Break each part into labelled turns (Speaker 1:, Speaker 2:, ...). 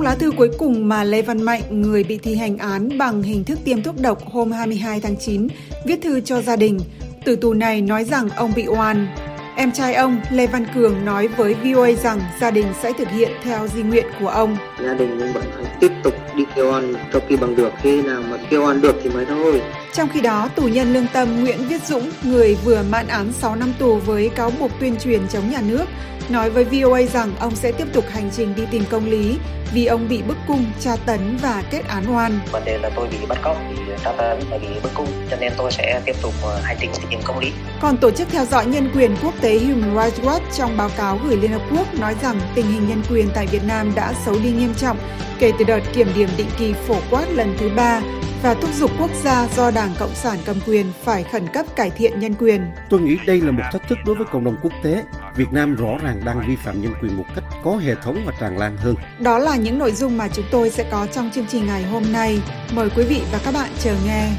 Speaker 1: Trong lá thư cuối cùng mà Lê Văn Mạnh, người bị thi hành án bằng hình thức tiêm thuốc độc hôm 22 tháng 9, viết thư cho gia đình. Tử tù này nói rằng ông bị oan. Em trai ông, Lê Văn Cường, nói với VOA rằng gia đình sẽ thực hiện theo di nguyện của ông.
Speaker 2: Gia đình vẫn phải tiếp tục đi kêu oan cho khi bằng được, khi nào mà kêu oan được thì mới thôi.
Speaker 1: Trong khi đó, tù nhân lương tâm Nguyễn Viết Dũng, người vừa mãn án 6 năm tù với cáo buộc tuyên truyền chống nhà nước, nói với VOA rằng ông sẽ tiếp tục hành trình đi tìm công lý vì ông bị bức cung, tra tấn và kết án oan.
Speaker 3: Vấn đề là tôi bị bắt cóc, bị tra tấn và bị bức cung, cho nên tôi sẽ tiếp tục ờ, hành trình đi tìm công lý.
Speaker 1: Còn Tổ chức Theo dõi Nhân quyền Quốc tế Human Rights Watch trong báo cáo gửi Liên Hợp Quốc nói rằng tình hình nhân quyền tại Việt Nam đã xấu đi nghiêm trọng kể từ đợt kiểm điểm định kỳ phổ quát lần thứ ba và thúc giục quốc gia do Đảng Cộng sản cầm quyền phải khẩn cấp cải thiện nhân quyền.
Speaker 4: Tôi nghĩ đây là một thách thức đối với cộng đồng quốc tế. Việt Nam rõ ràng đang vi phạm nhân quyền một cách có hệ thống và tràn lan hơn.
Speaker 1: Đó là những nội dung mà chúng tôi sẽ có trong chương trình ngày hôm nay. Mời quý vị và các bạn chờ nghe.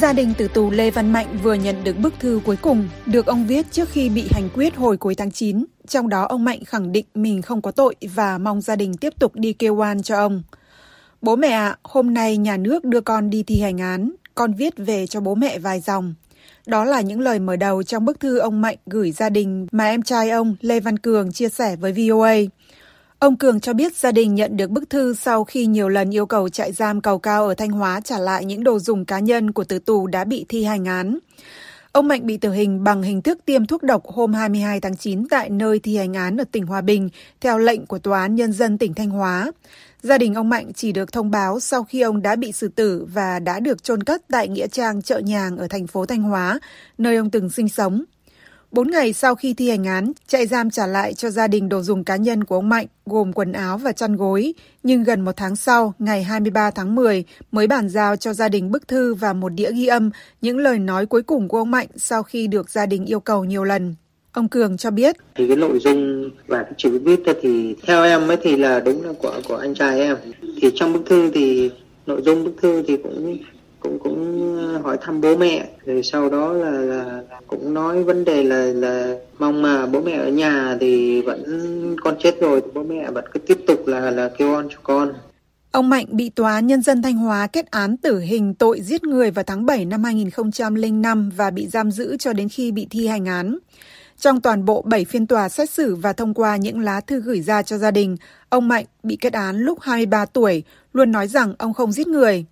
Speaker 1: Gia đình tử tù Lê Văn Mạnh vừa nhận được bức thư cuối cùng được ông viết trước khi bị hành quyết hồi cuối tháng 9. Trong đó ông Mạnh khẳng định mình không có tội và mong gia đình tiếp tục đi kêu oan cho ông. Bố mẹ ạ, à, hôm nay nhà nước đưa con đi thi hành án, con viết về cho bố mẹ vài dòng. Đó là những lời mở đầu trong bức thư ông Mạnh gửi gia đình mà em trai ông Lê Văn Cường chia sẻ với VOA. Ông Cường cho biết gia đình nhận được bức thư sau khi nhiều lần yêu cầu trại giam cầu cao ở Thanh Hóa trả lại những đồ dùng cá nhân của tử tù đã bị thi hành án. Ông Mạnh bị tử hình bằng hình thức tiêm thuốc độc hôm 22 tháng 9 tại nơi thi hành án ở tỉnh Hòa Bình theo lệnh của Tòa án Nhân dân tỉnh Thanh Hóa. Gia đình ông Mạnh chỉ được thông báo sau khi ông đã bị xử tử và đã được chôn cất tại Nghĩa Trang Chợ Nhàng ở thành phố Thanh Hóa, nơi ông từng sinh sống. Bốn ngày sau khi thi hành án, trại giam trả lại cho gia đình đồ dùng cá nhân của ông Mạnh, gồm quần áo và chăn gối. Nhưng gần một tháng sau, ngày 23 tháng 10, mới bàn giao cho gia đình bức thư và một đĩa ghi âm những lời nói cuối cùng của ông Mạnh sau khi được gia đình yêu cầu nhiều lần. Ông Cường cho biết.
Speaker 2: Thì cái nội dung và cái chữ viết thì theo em ấy thì là đúng là của của anh trai em. Thì trong bức thư thì nội dung bức thư thì cũng cũng cũng ờ, hỏi thăm bố mẹ rồi sau đó là, là cũng nói vấn đề là là mong mà bố mẹ ở nhà thì vẫn con chết rồi thì bố mẹ vẫn cứ tiếp tục là là kêu on cho con
Speaker 1: Ông Mạnh bị Tòa Nhân dân Thanh Hóa kết án tử hình tội giết người vào tháng 7 năm 2005 và bị giam giữ cho đến khi bị thi hành án. Trong toàn bộ 7 phiên tòa xét xử và thông qua những lá thư gửi ra cho gia đình, ông Mạnh bị kết án lúc 23 tuổi, luôn nói rằng ông không giết người.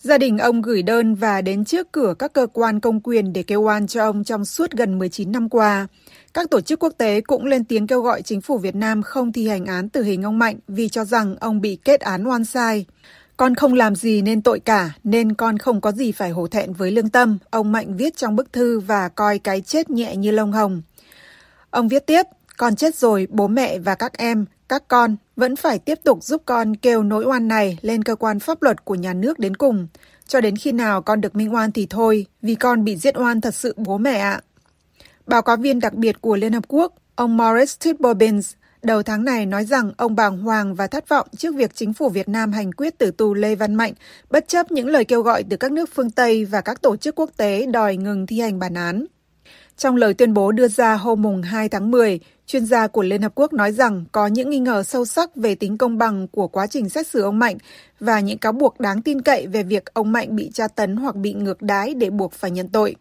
Speaker 1: Gia đình ông gửi đơn và đến trước cửa các cơ quan công quyền để kêu oan cho ông trong suốt gần 19 năm qua. Các tổ chức quốc tế cũng lên tiếng kêu gọi chính phủ Việt Nam không thi hành án tử hình ông Mạnh vì cho rằng ông bị kết án oan sai. Con không làm gì nên tội cả, nên con không có gì phải hổ thẹn với lương tâm, ông Mạnh viết trong bức thư và coi cái chết nhẹ như lông hồng. Ông viết tiếp, con chết rồi, bố mẹ và các em, các con vẫn phải tiếp tục giúp con kêu nỗi oan này lên cơ quan pháp luật của nhà nước đến cùng. Cho đến khi nào con được minh oan thì thôi, vì con bị giết oan thật sự bố mẹ ạ. Báo cáo viên đặc biệt của Liên Hợp Quốc, ông Morris Tibbobins, đầu tháng này nói rằng ông bàng hoàng và thất vọng trước việc chính phủ Việt Nam hành quyết tử tù Lê Văn Mạnh, bất chấp những lời kêu gọi từ các nước phương Tây và các tổ chức quốc tế đòi ngừng thi hành bản án. Trong lời tuyên bố đưa ra hôm mùng 2 tháng 10, chuyên gia của Liên Hợp Quốc nói rằng có những nghi ngờ sâu sắc về tính công bằng của quá trình xét xử ông Mạnh và những cáo buộc đáng tin cậy về việc ông Mạnh bị tra tấn hoặc bị ngược đái để buộc phải nhận tội.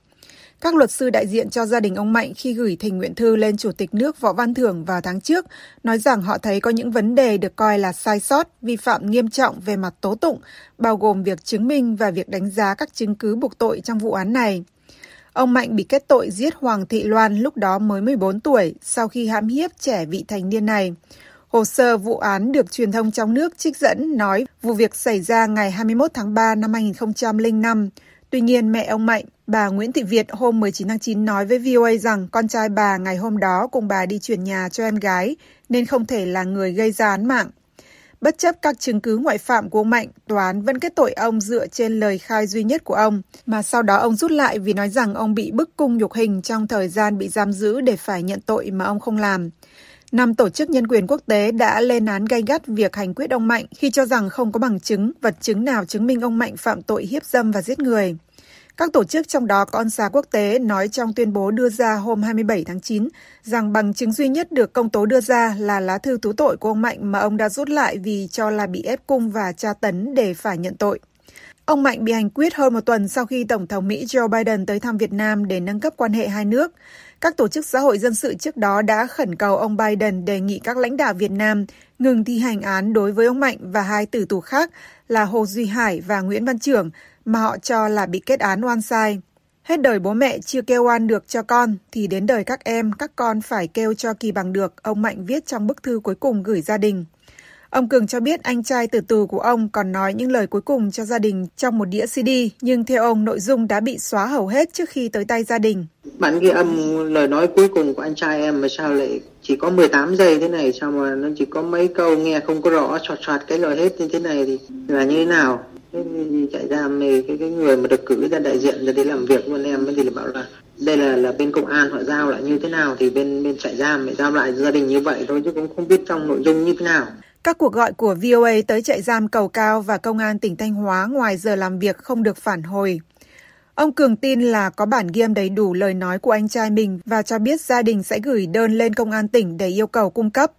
Speaker 1: Các luật sư đại diện cho gia đình ông Mạnh khi gửi thỉnh nguyện thư lên Chủ tịch nước Võ Văn Thưởng vào tháng trước nói rằng họ thấy có những vấn đề được coi là sai sót, vi phạm nghiêm trọng về mặt tố tụng, bao gồm việc chứng minh và việc đánh giá các chứng cứ buộc tội trong vụ án này. Ông Mạnh bị kết tội giết Hoàng Thị Loan lúc đó mới 14 tuổi sau khi hãm hiếp trẻ vị thành niên này. Hồ sơ vụ án được truyền thông trong nước trích dẫn nói vụ việc xảy ra ngày 21 tháng 3 năm 2005. Tuy nhiên, mẹ ông Mạnh, bà Nguyễn Thị Việt hôm 19 tháng 9 nói với VOA rằng con trai bà ngày hôm đó cùng bà đi chuyển nhà cho em gái nên không thể là người gây ra án mạng. Bất chấp các chứng cứ ngoại phạm của ông Mạnh, tòa án vẫn kết tội ông dựa trên lời khai duy nhất của ông, mà sau đó ông rút lại vì nói rằng ông bị bức cung nhục hình trong thời gian bị giam giữ để phải nhận tội mà ông không làm. Năm tổ chức nhân quyền quốc tế đã lên án gay gắt việc hành quyết ông Mạnh khi cho rằng không có bằng chứng, vật chứng nào chứng minh ông Mạnh phạm tội hiếp dâm và giết người. Các tổ chức trong đó có ONSA quốc tế nói trong tuyên bố đưa ra hôm 27 tháng 9 rằng bằng chứng duy nhất được công tố đưa ra là lá thư tú tội của ông Mạnh mà ông đã rút lại vì cho là bị ép cung và tra tấn để phải nhận tội. Ông Mạnh bị hành quyết hơn một tuần sau khi Tổng thống Mỹ Joe Biden tới thăm Việt Nam để nâng cấp quan hệ hai nước. Các tổ chức xã hội dân sự trước đó đã khẩn cầu ông Biden đề nghị các lãnh đạo Việt Nam ngừng thi hành án đối với ông Mạnh và hai tử tù khác là Hồ Duy Hải và Nguyễn Văn Trưởng mà họ cho là bị kết án oan sai. Hết đời bố mẹ chưa kêu oan được cho con, thì đến đời các em, các con phải kêu cho kỳ bằng được, ông Mạnh viết trong bức thư cuối cùng gửi gia đình. Ông Cường cho biết anh trai tử tù của ông còn nói những lời cuối cùng cho gia đình trong một đĩa CD, nhưng theo ông nội dung đã bị xóa hầu hết trước khi tới tay gia đình.
Speaker 2: Bản ghi âm lời nói cuối cùng của anh trai em mà sao lại chỉ có 18 giây thế này, sao mà nó chỉ có mấy câu nghe không có rõ, soạt soạt cái lời hết như thế này thì là như thế nào? Thế chạy giam thì cái, cái người mà được cử ra đại diện ra để làm việc luôn em thì là bảo là đây là là bên công an họ giao lại như thế nào thì bên bên trại giam lại giao lại gia đình như vậy thôi chứ cũng không biết trong nội dung như thế nào.
Speaker 1: Các cuộc gọi của VOA tới trại giam Cầu Cao và Công an tỉnh Thanh Hóa ngoài giờ làm việc không được phản hồi. Ông Cường tin là có bản ghi âm đầy đủ lời nói của anh trai mình và cho biết gia đình sẽ gửi đơn lên công an tỉnh để yêu cầu cung cấp.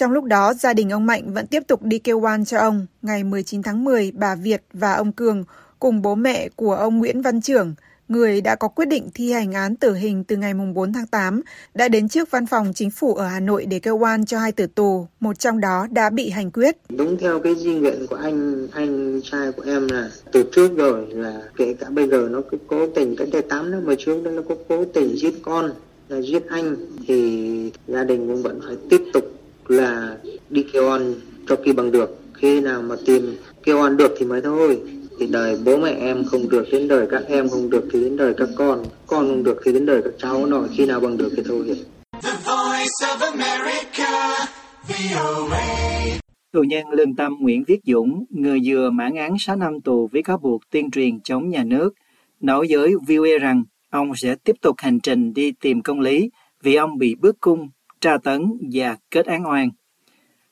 Speaker 1: Trong lúc đó, gia đình ông Mạnh vẫn tiếp tục đi kêu oan cho ông. Ngày 19 tháng 10, bà Việt và ông Cường cùng bố mẹ của ông Nguyễn Văn Trưởng – người đã có quyết định thi hành án tử hình từ ngày 4 tháng 8, đã đến trước văn phòng chính phủ ở Hà Nội để kêu oan cho hai tử tù, một trong đó đã bị hành quyết.
Speaker 2: Đúng theo cái di nguyện của anh anh trai của em là từ trước rồi là kể cả bây giờ nó cứ cố tình cái đây 8 năm mà trước đó nó có cố tình giết con là giết anh thì gia đình cũng vẫn phải tiếp tục là đi kêu oan cho kỳ bằng được. Khi nào mà tìm kêu oan được thì mới thôi. Thì đời bố mẹ em không được đến đời các em không được thì đến đời các con con không được thì đến đời các cháu nó khi nào bằng được thì thôi
Speaker 5: Tù nhân lương tâm Nguyễn Viết Dũng, người vừa mãn án 6 năm tù với cáo buộc tuyên truyền chống nhà nước, nói với VOA rằng ông sẽ tiếp tục hành trình đi tìm công lý vì ông bị bức cung, tra tấn và kết án oan.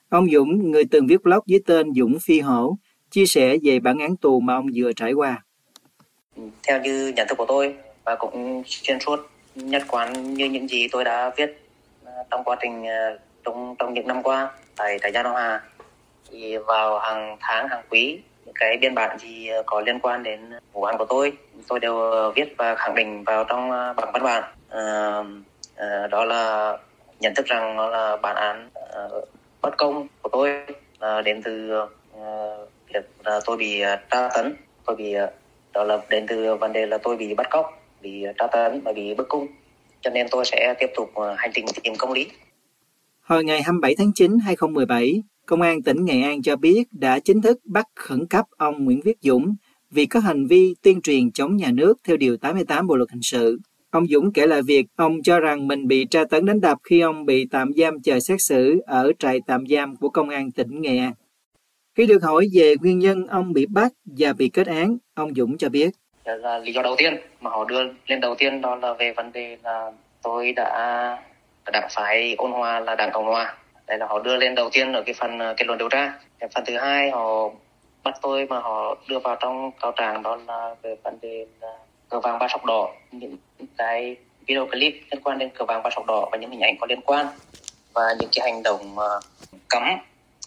Speaker 5: Ông Dũng, người từng viết blog dưới tên Dũng Phi Hổ, chia sẻ về bản án tù mà ông vừa trải qua.
Speaker 3: Theo như nhận thức của tôi và cũng xuyên suốt nhất quán như những gì tôi đã viết à, trong quá trình à, trong trong những năm qua tại trại giam Đông Hà thì vào hàng tháng hàng quý những cái biên bản gì à, có liên quan đến vụ án của tôi tôi đều viết và khẳng định vào trong bằng bản văn bản à, à, đó là nhận thức rằng nó là bản án uh, bất công của tôi. Uh, đến từ uh, việc uh, tôi bị uh, tra tấn. Tôi bị uh, đó là đến từ vấn đề là tôi bị bắt cóc bị tra tấn và bị bức cung. Cho nên tôi sẽ tiếp tục hành trình tìm công lý.
Speaker 5: Hồi ngày 27 tháng 9 2017, Công an tỉnh Nghệ An cho biết đã chính thức bắt khẩn cấp ông Nguyễn Viết Dũng vì có hành vi tuyên truyền chống nhà nước theo Điều 88 Bộ Luật Hình sự. Ông Dũng kể lại việc ông cho rằng mình bị tra tấn đánh đập khi ông bị tạm giam chờ xét xử ở trại tạm giam của Công an tỉnh Nghệ An. Khi được hỏi về nguyên nhân ông bị bắt và bị kết án, ông Dũng cho biết.
Speaker 3: Là lý do đầu tiên mà họ đưa lên đầu tiên đó là về vấn đề là tôi đã đảng phái ôn hòa là đảng cộng hòa đây là họ đưa lên đầu tiên ở cái phần à, kết luận điều tra cái phần thứ hai họ bắt tôi mà họ đưa vào trong cáo trạng đó là về vấn đề là cờ vàng ba sọc đỏ những cái video clip liên quan đến cờ vàng ba sọc đỏ và những hình ảnh có liên quan và những cái hành động ờ, cấm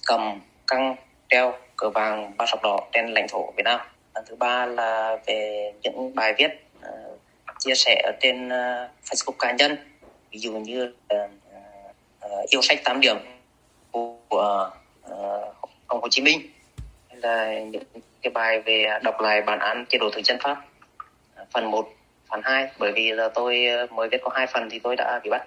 Speaker 3: cầm căng treo cờ vàng ba sọc đỏ trên lãnh thổ Việt Nam. Phần thứ ba là về những bài viết uh, chia sẻ ở trên uh, Facebook cá nhân, ví dụ như uh, uh, yêu sách 8 điểm của uh, ông Hồ Chí Minh. Hay là những cái bài về đọc lại bản án chế độ thực dân Pháp phần 1, phần 2 bởi vì là tôi mới viết có hai phần thì tôi đã bị bắt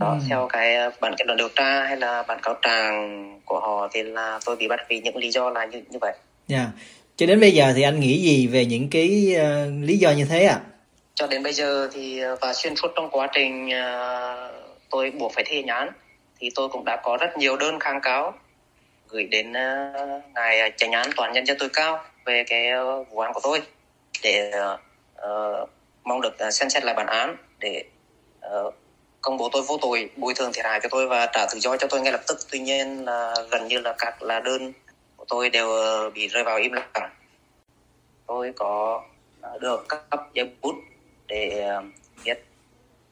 Speaker 3: đó ừ. theo cái ờ, bản kết luận điều tra hay là bản cáo trạng của họ thì là tôi bị bắt vì những lý do là như như vậy.
Speaker 5: Dạ. Yeah. Cho đến bây giờ thì anh nghĩ gì về những cái uh, lý do như thế ạ? À?
Speaker 3: Cho đến bây giờ thì ờ, và xuyên suốt trong quá trình uh, tôi buộc phải thi hành án thì tôi cũng đã có rất nhiều đơn kháng cáo gửi đến uh, ngài chánh án toàn nhân dân tối cao về cái uh, vụ án của tôi để uh, uh, mong được uh, xem xét lại bản án để uh, công bố tôi vô tội bồi thường thiệt hại cho tôi và trả tự do cho tôi ngay lập tức. Tuy nhiên là gần như là các là đơn của tôi đều bị rơi vào im lặng. Tôi có được cấp giấy bút để viết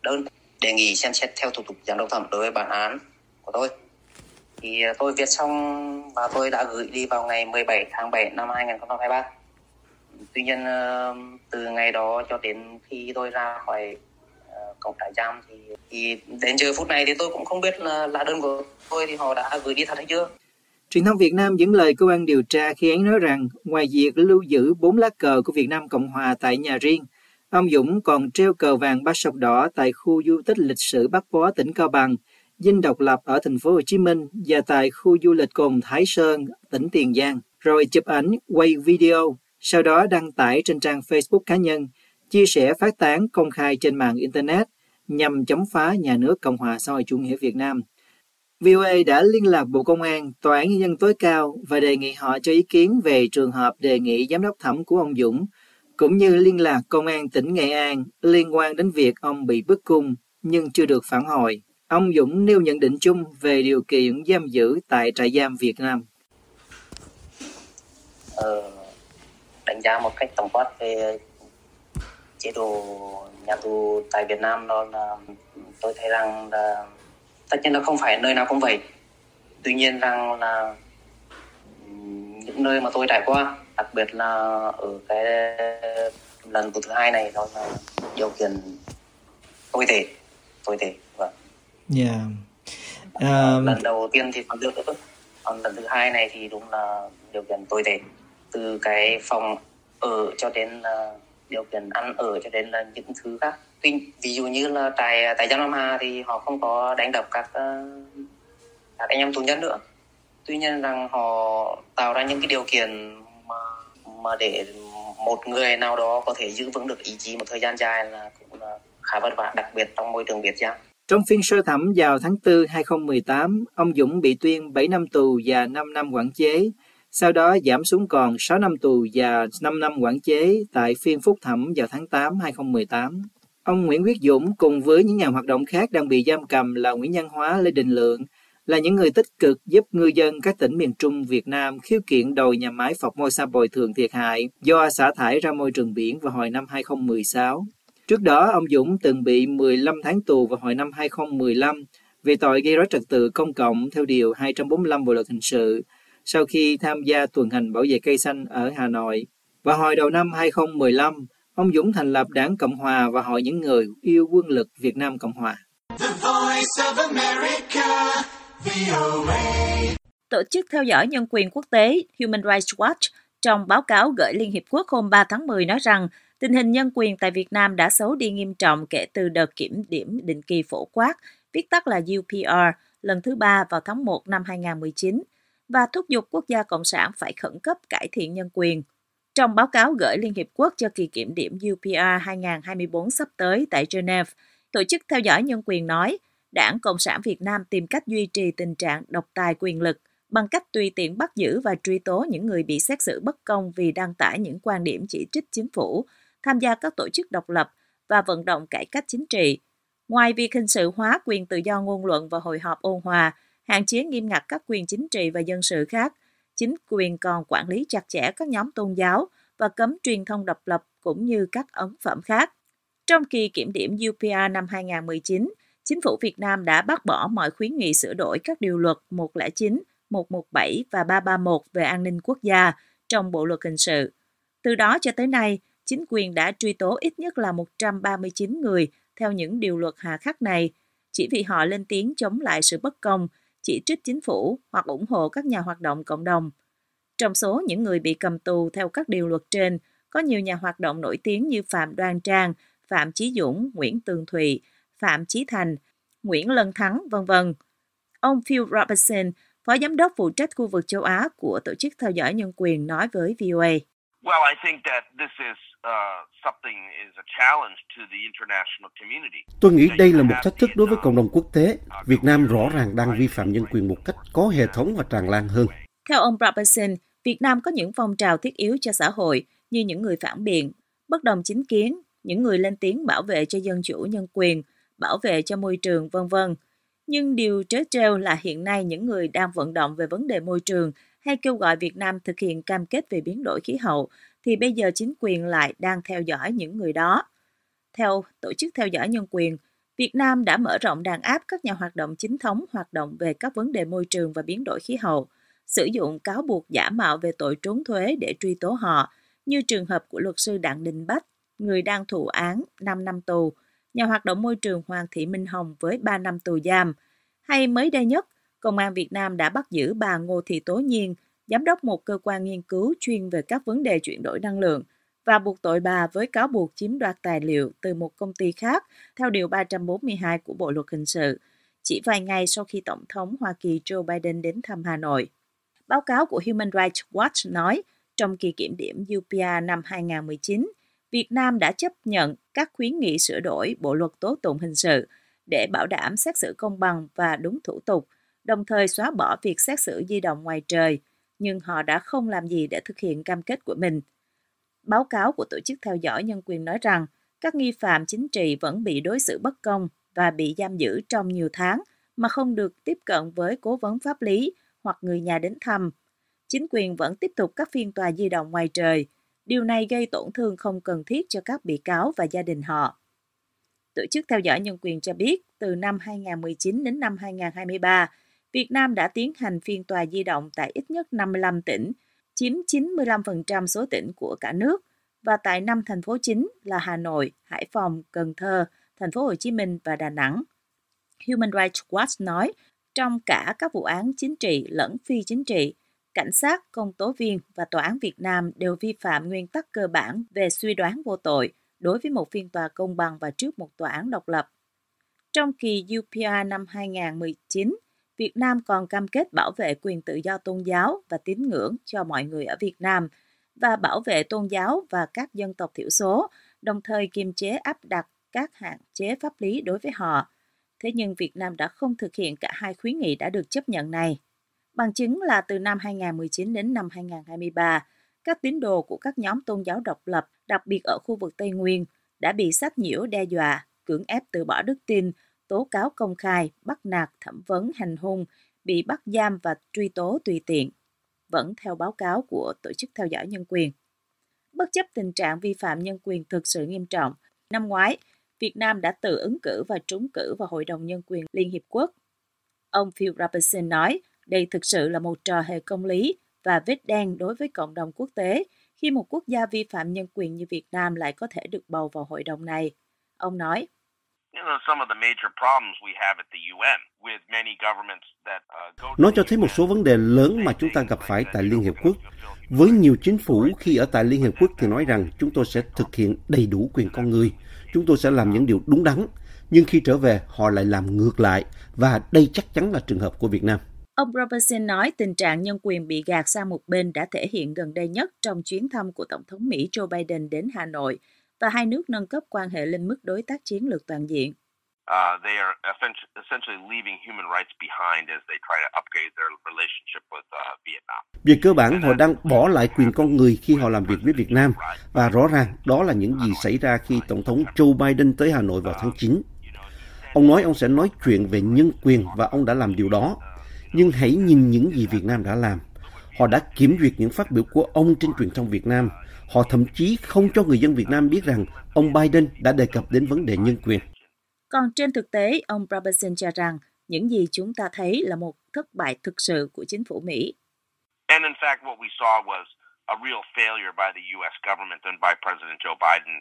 Speaker 3: đơn đề nghị xem xét theo thủ tục giám đốc thẩm đối với bản án của tôi. Thì tôi viết xong và tôi đã gửi đi vào ngày 17 tháng 7 năm 2023 tuy nhiên ờ, từ ngày đó cho đến khi tôi ra khỏi ờ, cổng trại giam thì, thì đến giờ phút này thì tôi cũng không biết là lá đơn của tôi thì họ đã gửi đi thật hay chưa.
Speaker 5: Truyền thông Việt Nam dẫn lời cơ quan điều tra khi ấy nói rằng ngoài việc lưu giữ bốn lá cờ của Việt Nam Cộng Hòa tại nhà riêng, ông Dũng còn treo cờ vàng ba sọc đỏ tại khu du tích lịch sử Bắc Bó tỉnh Cao Bằng, dinh độc lập ở thành phố Hồ Chí Minh và tại khu du lịch cồn Thái Sơn, tỉnh Tiền Giang, rồi chụp ảnh, quay video, sau đó đăng tải trên trang Facebook cá nhân, chia sẻ phát tán công khai trên mạng Internet nhằm chống phá nhà nước Cộng hòa xã hội chủ nghĩa Việt Nam. VOA đã liên lạc Bộ Công an, Tòa án Nhân dân tối cao và đề nghị họ cho ý kiến về trường hợp đề nghị giám đốc thẩm của ông Dũng, cũng như liên lạc Công an tỉnh Nghệ An liên quan đến việc ông bị bức cung nhưng chưa được phản hồi. Ông Dũng nêu nhận định chung về điều kiện giam giữ tại trại giam Việt Nam.
Speaker 3: Uh đánh giá một cách tổng quát về chế độ nhà tù tại Việt Nam đó là tôi thấy rằng là tất nhiên là không phải nơi nào cũng vậy. Tuy nhiên rằng là những nơi mà tôi trải qua đặc biệt là ở cái lần thứ hai này đó là điều kiện tồi tệ tồi tệ vâng.
Speaker 5: Yeah. um...
Speaker 3: lần đầu tiên thì còn được còn lần thứ hai này thì đúng là điều kiện tồi tệ từ cái phòng ở cho đến là điều kiện ăn ở cho đến là những thứ khác. Tuy ví dụ như là tại ờ, tại Giang Nam Hà thì họ không có đánh đập các các anh em tù nhân nữa. Tuy nhiên rằng họ tạo ra những cái điều kiện mà mà để một người nào đó có thể giữ vững được ý chí một thời gian dài là cũng là khá vất vả đặc biệt trong môi trường Việt Giang.
Speaker 5: trong phiên sơ thẩm vào tháng 4 2018, ông Dũng bị tuyên 7 năm tù và 5 năm quản chế, sau đó giảm xuống còn 6 năm tù và 5 năm quản chế tại phiên phúc thẩm vào tháng 8 2018. Ông Nguyễn Quyết Dũng cùng với những nhà hoạt động khác đang bị giam cầm là Nguyễn Nhân Hóa, Lê Đình Lượng là những người tích cực giúp ngư dân các tỉnh miền Trung Việt Nam khiếu kiện đòi nhà máy Formosa bồi thường thiệt hại do xả thải ra môi trường biển vào hồi năm 2016. Trước đó, ông Dũng từng bị 15 tháng tù vào hồi năm 2015 vì tội gây rối trật tự công cộng theo Điều 245 Bộ Luật Hình sự sau khi tham gia tuần hành bảo vệ cây xanh ở Hà Nội. Và hồi đầu năm 2015, ông Dũng thành lập Đảng Cộng Hòa và Hội những người yêu quân lực Việt Nam Cộng Hòa.
Speaker 6: Tổ chức theo dõi nhân quyền quốc tế Human Rights Watch trong báo cáo gửi Liên Hiệp Quốc hôm 3 tháng 10 nói rằng tình hình nhân quyền tại Việt Nam đã xấu đi nghiêm trọng kể từ đợt kiểm điểm định kỳ phổ quát, viết tắt là UPR, lần thứ ba vào tháng 1 năm 2019, và thúc giục quốc gia Cộng sản phải khẩn cấp cải thiện nhân quyền. Trong báo cáo gửi Liên Hiệp Quốc cho kỳ kiểm điểm UPR 2024 sắp tới tại Geneva, Tổ chức theo dõi nhân quyền nói, Đảng Cộng sản Việt Nam tìm cách duy trì tình trạng độc tài quyền lực bằng cách tùy tiện bắt giữ và truy tố những người bị xét xử bất công vì đăng tải những quan điểm chỉ trích chính phủ, tham gia các tổ chức độc lập và vận động cải cách chính trị. Ngoài việc hình sự hóa quyền tự do ngôn luận và hội họp ôn hòa, hạn chế nghiêm ngặt các quyền chính trị và dân sự khác, chính quyền còn quản lý chặt chẽ các nhóm tôn giáo và cấm truyền thông độc lập cũng như các ấn phẩm khác. Trong kỳ kiểm điểm UPR năm 2019, chính phủ Việt Nam đã bác bỏ mọi khuyến nghị sửa đổi các điều luật 109, 117 và 331 về an ninh quốc gia trong Bộ luật hình sự. Từ đó cho tới nay, chính quyền đã truy tố ít nhất là 139 người theo những điều luật hà khắc này, chỉ vì họ lên tiếng chống lại sự bất công, chỉ trích chính phủ hoặc ủng hộ các nhà hoạt động cộng đồng. Trong số những người bị cầm tù theo các điều luật trên, có nhiều nhà hoạt động nổi tiếng như Phạm Đoan Trang, Phạm Chí Dũng, Nguyễn Tường Thụy, Phạm Chí Thành, Nguyễn Lân Thắng, vân vân. Ông Phil Robertson, Phó Giám đốc phụ trách khu vực châu Á của Tổ chức Theo dõi Nhân quyền nói với VOA. Well, I think that this is
Speaker 4: Tôi nghĩ đây là một thách thức đối với cộng đồng quốc tế. Việt Nam rõ ràng đang vi phạm nhân quyền một cách có hệ thống và tràn lan hơn.
Speaker 6: Theo ông Robertson, Việt Nam có những phong trào thiết yếu cho xã hội như những người phản biện, bất đồng chính kiến, những người lên tiếng bảo vệ cho dân chủ nhân quyền, bảo vệ cho môi trường, vân vân. Nhưng điều trớ trêu là hiện nay những người đang vận động về vấn đề môi trường hay kêu gọi Việt Nam thực hiện cam kết về biến đổi khí hậu, thì bây giờ chính quyền lại đang theo dõi những người đó. Theo Tổ chức Theo dõi Nhân quyền, Việt Nam đã mở rộng đàn áp các nhà hoạt động chính thống hoạt động về các vấn đề môi trường và biến đổi khí hậu, sử dụng cáo buộc giả mạo về tội trốn thuế để truy tố họ, như trường hợp của luật sư Đặng Đình Bách, người đang thụ án 5 năm tù, nhà hoạt động môi trường Hoàng Thị Minh Hồng với 3 năm tù giam. Hay mới đây nhất, Công an Việt Nam đã bắt giữ bà Ngô Thị Tố Nhiên, giám đốc một cơ quan nghiên cứu chuyên về các vấn đề chuyển đổi năng lượng, và buộc tội bà với cáo buộc chiếm đoạt tài liệu từ một công ty khác theo Điều 342 của Bộ Luật Hình sự, chỉ vài ngày sau khi Tổng thống Hoa Kỳ Joe Biden đến thăm Hà Nội. Báo cáo của Human Rights Watch nói, trong kỳ kiểm điểm UPR năm 2019, Việt Nam đã chấp nhận các khuyến nghị sửa đổi Bộ luật tố tụng hình sự để bảo đảm xét xử công bằng và đúng thủ tục, đồng thời xóa bỏ việc xét xử di động ngoài trời, nhưng họ đã không làm gì để thực hiện cam kết của mình. Báo cáo của Tổ chức Theo dõi Nhân quyền nói rằng các nghi phạm chính trị vẫn bị đối xử bất công và bị giam giữ trong nhiều tháng mà không được tiếp cận với cố vấn pháp lý hoặc người nhà đến thăm. Chính quyền vẫn tiếp tục các phiên tòa di động ngoài trời. Điều này gây tổn thương không cần thiết cho các bị cáo và gia đình họ. Tổ chức theo dõi nhân quyền cho biết, từ năm 2019 đến năm 2023, Việt Nam đã tiến hành phiên tòa di động tại ít nhất 55 tỉnh, chiếm 95% số tỉnh của cả nước, và tại năm thành phố chính là Hà Nội, Hải Phòng, Cần Thơ, thành phố Hồ Chí Minh và Đà Nẵng. Human Rights Watch nói, trong cả các vụ án chính trị lẫn phi chính trị, cảnh sát, công tố viên và tòa án Việt Nam đều vi phạm nguyên tắc cơ bản về suy đoán vô tội đối với một phiên tòa công bằng và trước một tòa án độc lập. Trong kỳ UPR năm 2019, Việt Nam còn cam kết bảo vệ quyền tự do tôn giáo và tín ngưỡng cho mọi người ở Việt Nam và bảo vệ tôn giáo và các dân tộc thiểu số, đồng thời kiềm chế áp đặt các hạn chế pháp lý đối với họ. Thế nhưng Việt Nam đã không thực hiện cả hai khuyến nghị đã được chấp nhận này. Bằng chứng là từ năm 2019 đến năm 2023, các tín đồ của các nhóm tôn giáo độc lập, đặc biệt ở khu vực Tây Nguyên, đã bị sách nhiễu đe dọa, cưỡng ép từ bỏ đức tin, tố cáo công khai, bắt nạt, thẩm vấn, hành hung, bị bắt giam và truy tố tùy tiện. Vẫn theo báo cáo của Tổ chức Theo dõi Nhân quyền. Bất chấp tình trạng vi phạm nhân quyền thực sự nghiêm trọng, năm ngoái, Việt Nam đã tự ứng cử và trúng cử vào Hội đồng Nhân quyền Liên Hiệp Quốc. Ông Phil Robertson nói, đây thực sự là một trò hề công lý và vết đen đối với cộng đồng quốc tế khi một quốc gia vi phạm nhân quyền như Việt Nam lại có thể được bầu vào hội đồng này. Ông nói,
Speaker 4: nó cho thấy một số vấn đề lớn mà chúng ta gặp phải tại Liên Hiệp Quốc. Với nhiều chính phủ khi ở tại Liên Hiệp Quốc thì nói rằng chúng tôi sẽ thực hiện đầy đủ quyền con người, chúng tôi sẽ làm những điều đúng đắn, nhưng khi trở về họ lại làm ngược lại và đây chắc chắn là trường hợp của Việt Nam.
Speaker 6: Ông Robertson nói tình trạng nhân quyền bị gạt sang một bên đã thể hiện gần đây nhất trong chuyến thăm của Tổng thống Mỹ Joe Biden đến Hà Nội và hai nước nâng cấp quan hệ lên mức đối tác chiến lược toàn diện. Uh, they are essentially leaving human rights behind as they try to upgrade their relationship with uh, Vietnam.
Speaker 4: Về cơ bản, họ đang bỏ lại quyền con người khi họ làm việc với Việt Nam. Và rõ ràng, đó là những gì xảy ra khi Tổng thống Joe Biden tới Hà Nội vào tháng 9. Ông nói ông sẽ nói chuyện về nhân quyền và ông đã làm điều đó. Nhưng hãy nhìn những gì Việt Nam đã làm. Họ đã kiểm duyệt những phát biểu của ông trên truyền thông Việt Nam. Họ thậm chí không cho người dân Việt Nam biết rằng ông Biden đã đề cập đến vấn đề nhân quyền.
Speaker 6: Còn trên thực tế, ông Robertson cho rằng những gì chúng ta thấy là một thất bại thực sự của chính phủ Mỹ. And in fact, what we saw was a real failure by the US government and by President Joe Biden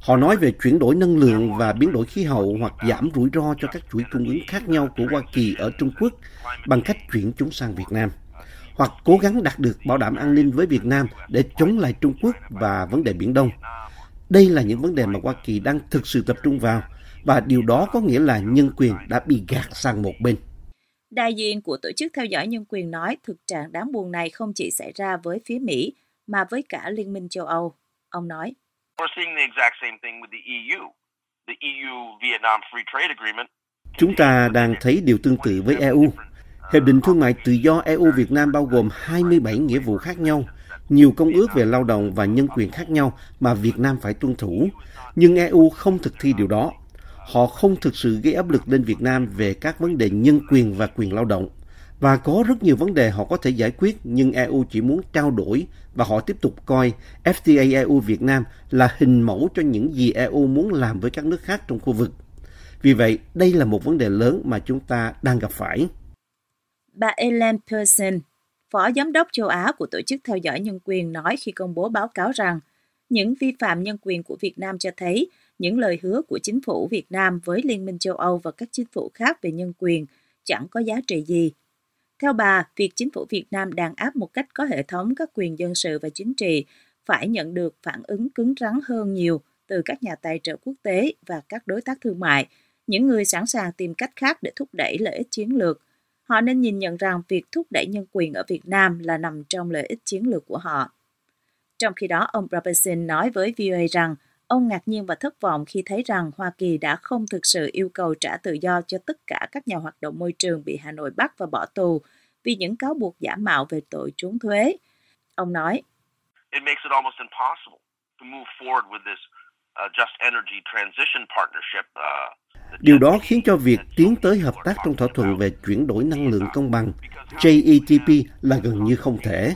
Speaker 4: Họ nói về chuyển đổi năng lượng và biến đổi khí hậu hoặc giảm rủi ro cho các chuỗi cung ứng khác nhau của Hoa Kỳ ở Trung Quốc bằng cách chuyển chúng sang Việt Nam, hoặc cố gắng đạt được bảo đảm an ninh với Việt Nam để chống lại Trung Quốc và vấn đề Biển Đông. Đây là những vấn đề mà Hoa Kỳ đang thực sự tập trung vào, và điều đó có nghĩa là nhân quyền đã bị gạt sang một bên.
Speaker 6: Đại diện của Tổ chức Theo dõi Nhân quyền nói thực trạng đáng buồn này không chỉ xảy ra với phía Mỹ, mà với cả Liên minh châu Âu. Ông nói,
Speaker 4: Chúng ta đang thấy điều tương tự với EU. Hiệp định Thương mại Tự do EU-Việt Nam bao gồm 27 nghĩa vụ khác nhau, nhiều công ước về lao động và nhân quyền khác nhau mà Việt Nam phải tuân thủ. Nhưng EU không thực thi điều đó. Họ không thực sự gây áp lực lên Việt Nam về các vấn đề nhân quyền và quyền lao động. Và có rất nhiều vấn đề họ có thể giải quyết nhưng EU chỉ muốn trao đổi và họ tiếp tục coi FTA EU Việt Nam là hình mẫu cho những gì EU muốn làm với các nước khác trong khu vực. Vì vậy, đây là một vấn đề lớn mà chúng ta đang gặp phải.
Speaker 6: Bà Ellen Pearson, Phó Giám đốc châu Á của Tổ chức Theo dõi Nhân quyền nói khi công bố báo cáo rằng những vi phạm nhân quyền của Việt Nam cho thấy những lời hứa của chính phủ Việt Nam với Liên minh châu Âu và các chính phủ khác về nhân quyền chẳng có giá trị gì. Theo bà, việc chính phủ Việt Nam đàn áp một cách có hệ thống các quyền dân sự và chính trị phải nhận được phản ứng cứng rắn hơn nhiều từ các nhà tài trợ quốc tế và các đối tác thương mại, những người sẵn sàng tìm cách khác để thúc đẩy lợi ích chiến lược. Họ nên nhìn nhận rằng việc thúc đẩy nhân quyền ở Việt Nam là nằm trong lợi ích chiến lược của họ. Trong khi đó, ông Robertson nói với VOA rằng ông ngạc nhiên và thất vọng khi thấy rằng Hoa Kỳ đã không thực sự yêu cầu trả tự do cho tất cả các nhà hoạt động môi trường bị Hà Nội bắt và bỏ tù vì những cáo buộc giả mạo về tội trốn thuế. Ông nói, It makes it almost impossible to move forward with this uh, just energy transition partnership
Speaker 4: uh, Điều đó khiến cho việc tiến tới hợp tác trong thỏa thuận về chuyển đổi năng lượng công bằng JETP là gần như không thể.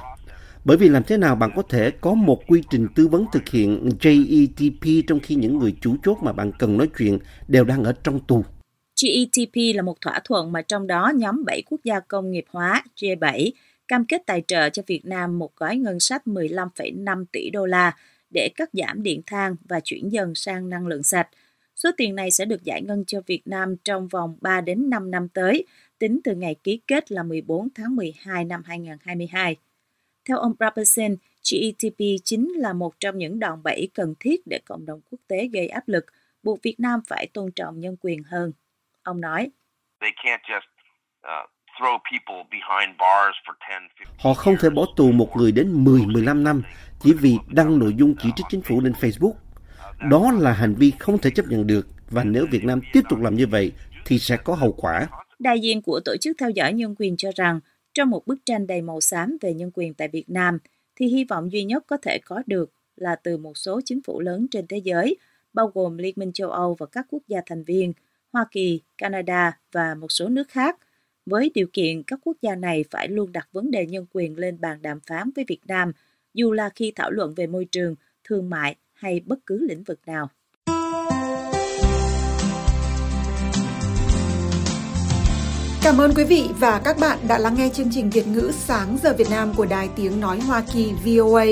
Speaker 4: Bởi vì làm thế nào bạn có thể có một quy trình tư vấn thực hiện JETP trong khi những người chủ chốt mà bạn cần nói chuyện đều đang ở trong tù?
Speaker 6: GETP là một thỏa thuận mà trong đó nhóm 7 quốc gia công nghiệp hóa G7 cam kết tài trợ cho Việt Nam một gói ngân sách 15,5 tỷ đô la để cắt giảm điện than và chuyển dần sang năng lượng sạch. Số tiền này sẽ được giải ngân cho Việt Nam trong vòng 3 đến 5 năm tới, tính từ ngày ký kết là 14 tháng 12 năm 2022. Theo ông Robertson, GETP chính là một trong những đòn bẩy cần thiết để cộng đồng quốc tế gây áp lực, buộc Việt Nam phải tôn trọng nhân quyền hơn. Ông nói,
Speaker 4: uh, Họ không thể bỏ tù một người đến 10-15 năm chỉ vì đăng nội dung chỉ trích chính phủ lên Facebook. Đó là hành vi không thể chấp nhận được và nếu Việt Nam tiếp tục làm như vậy thì sẽ có hậu quả.
Speaker 6: Đại diện của Tổ chức Theo dõi Nhân quyền cho rằng trong một bức tranh đầy màu xám về nhân quyền tại Việt Nam, thì hy vọng duy nhất có thể có được là từ một số chính phủ lớn trên thế giới, bao gồm Liên minh châu Âu và các quốc gia thành viên, Hoa Kỳ, Canada và một số nước khác, với điều kiện các quốc gia này phải luôn đặt vấn đề nhân quyền lên bàn đàm phán với Việt Nam, dù là khi thảo luận về môi trường, thương mại hay bất cứ lĩnh vực nào.
Speaker 1: Cảm ơn quý vị và các bạn đã lắng nghe chương trình Việt ngữ sáng giờ Việt Nam của Đài Tiếng Nói Hoa Kỳ VOA.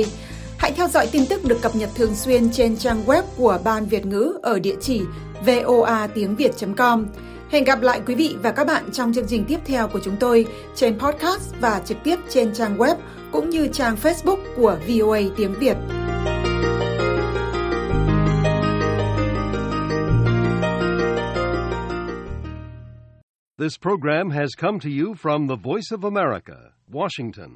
Speaker 1: Hãy theo dõi tin tức được cập nhật thường xuyên trên trang web của Ban Việt ngữ ở địa chỉ voa tiếng việt.com. Hẹn gặp lại quý vị và các bạn trong chương trình tiếp theo của chúng tôi trên podcast và trực tiếp trên trang web cũng như trang Facebook của VOA tiếng Việt.
Speaker 7: This program has come to you from the Voice of America, Washington.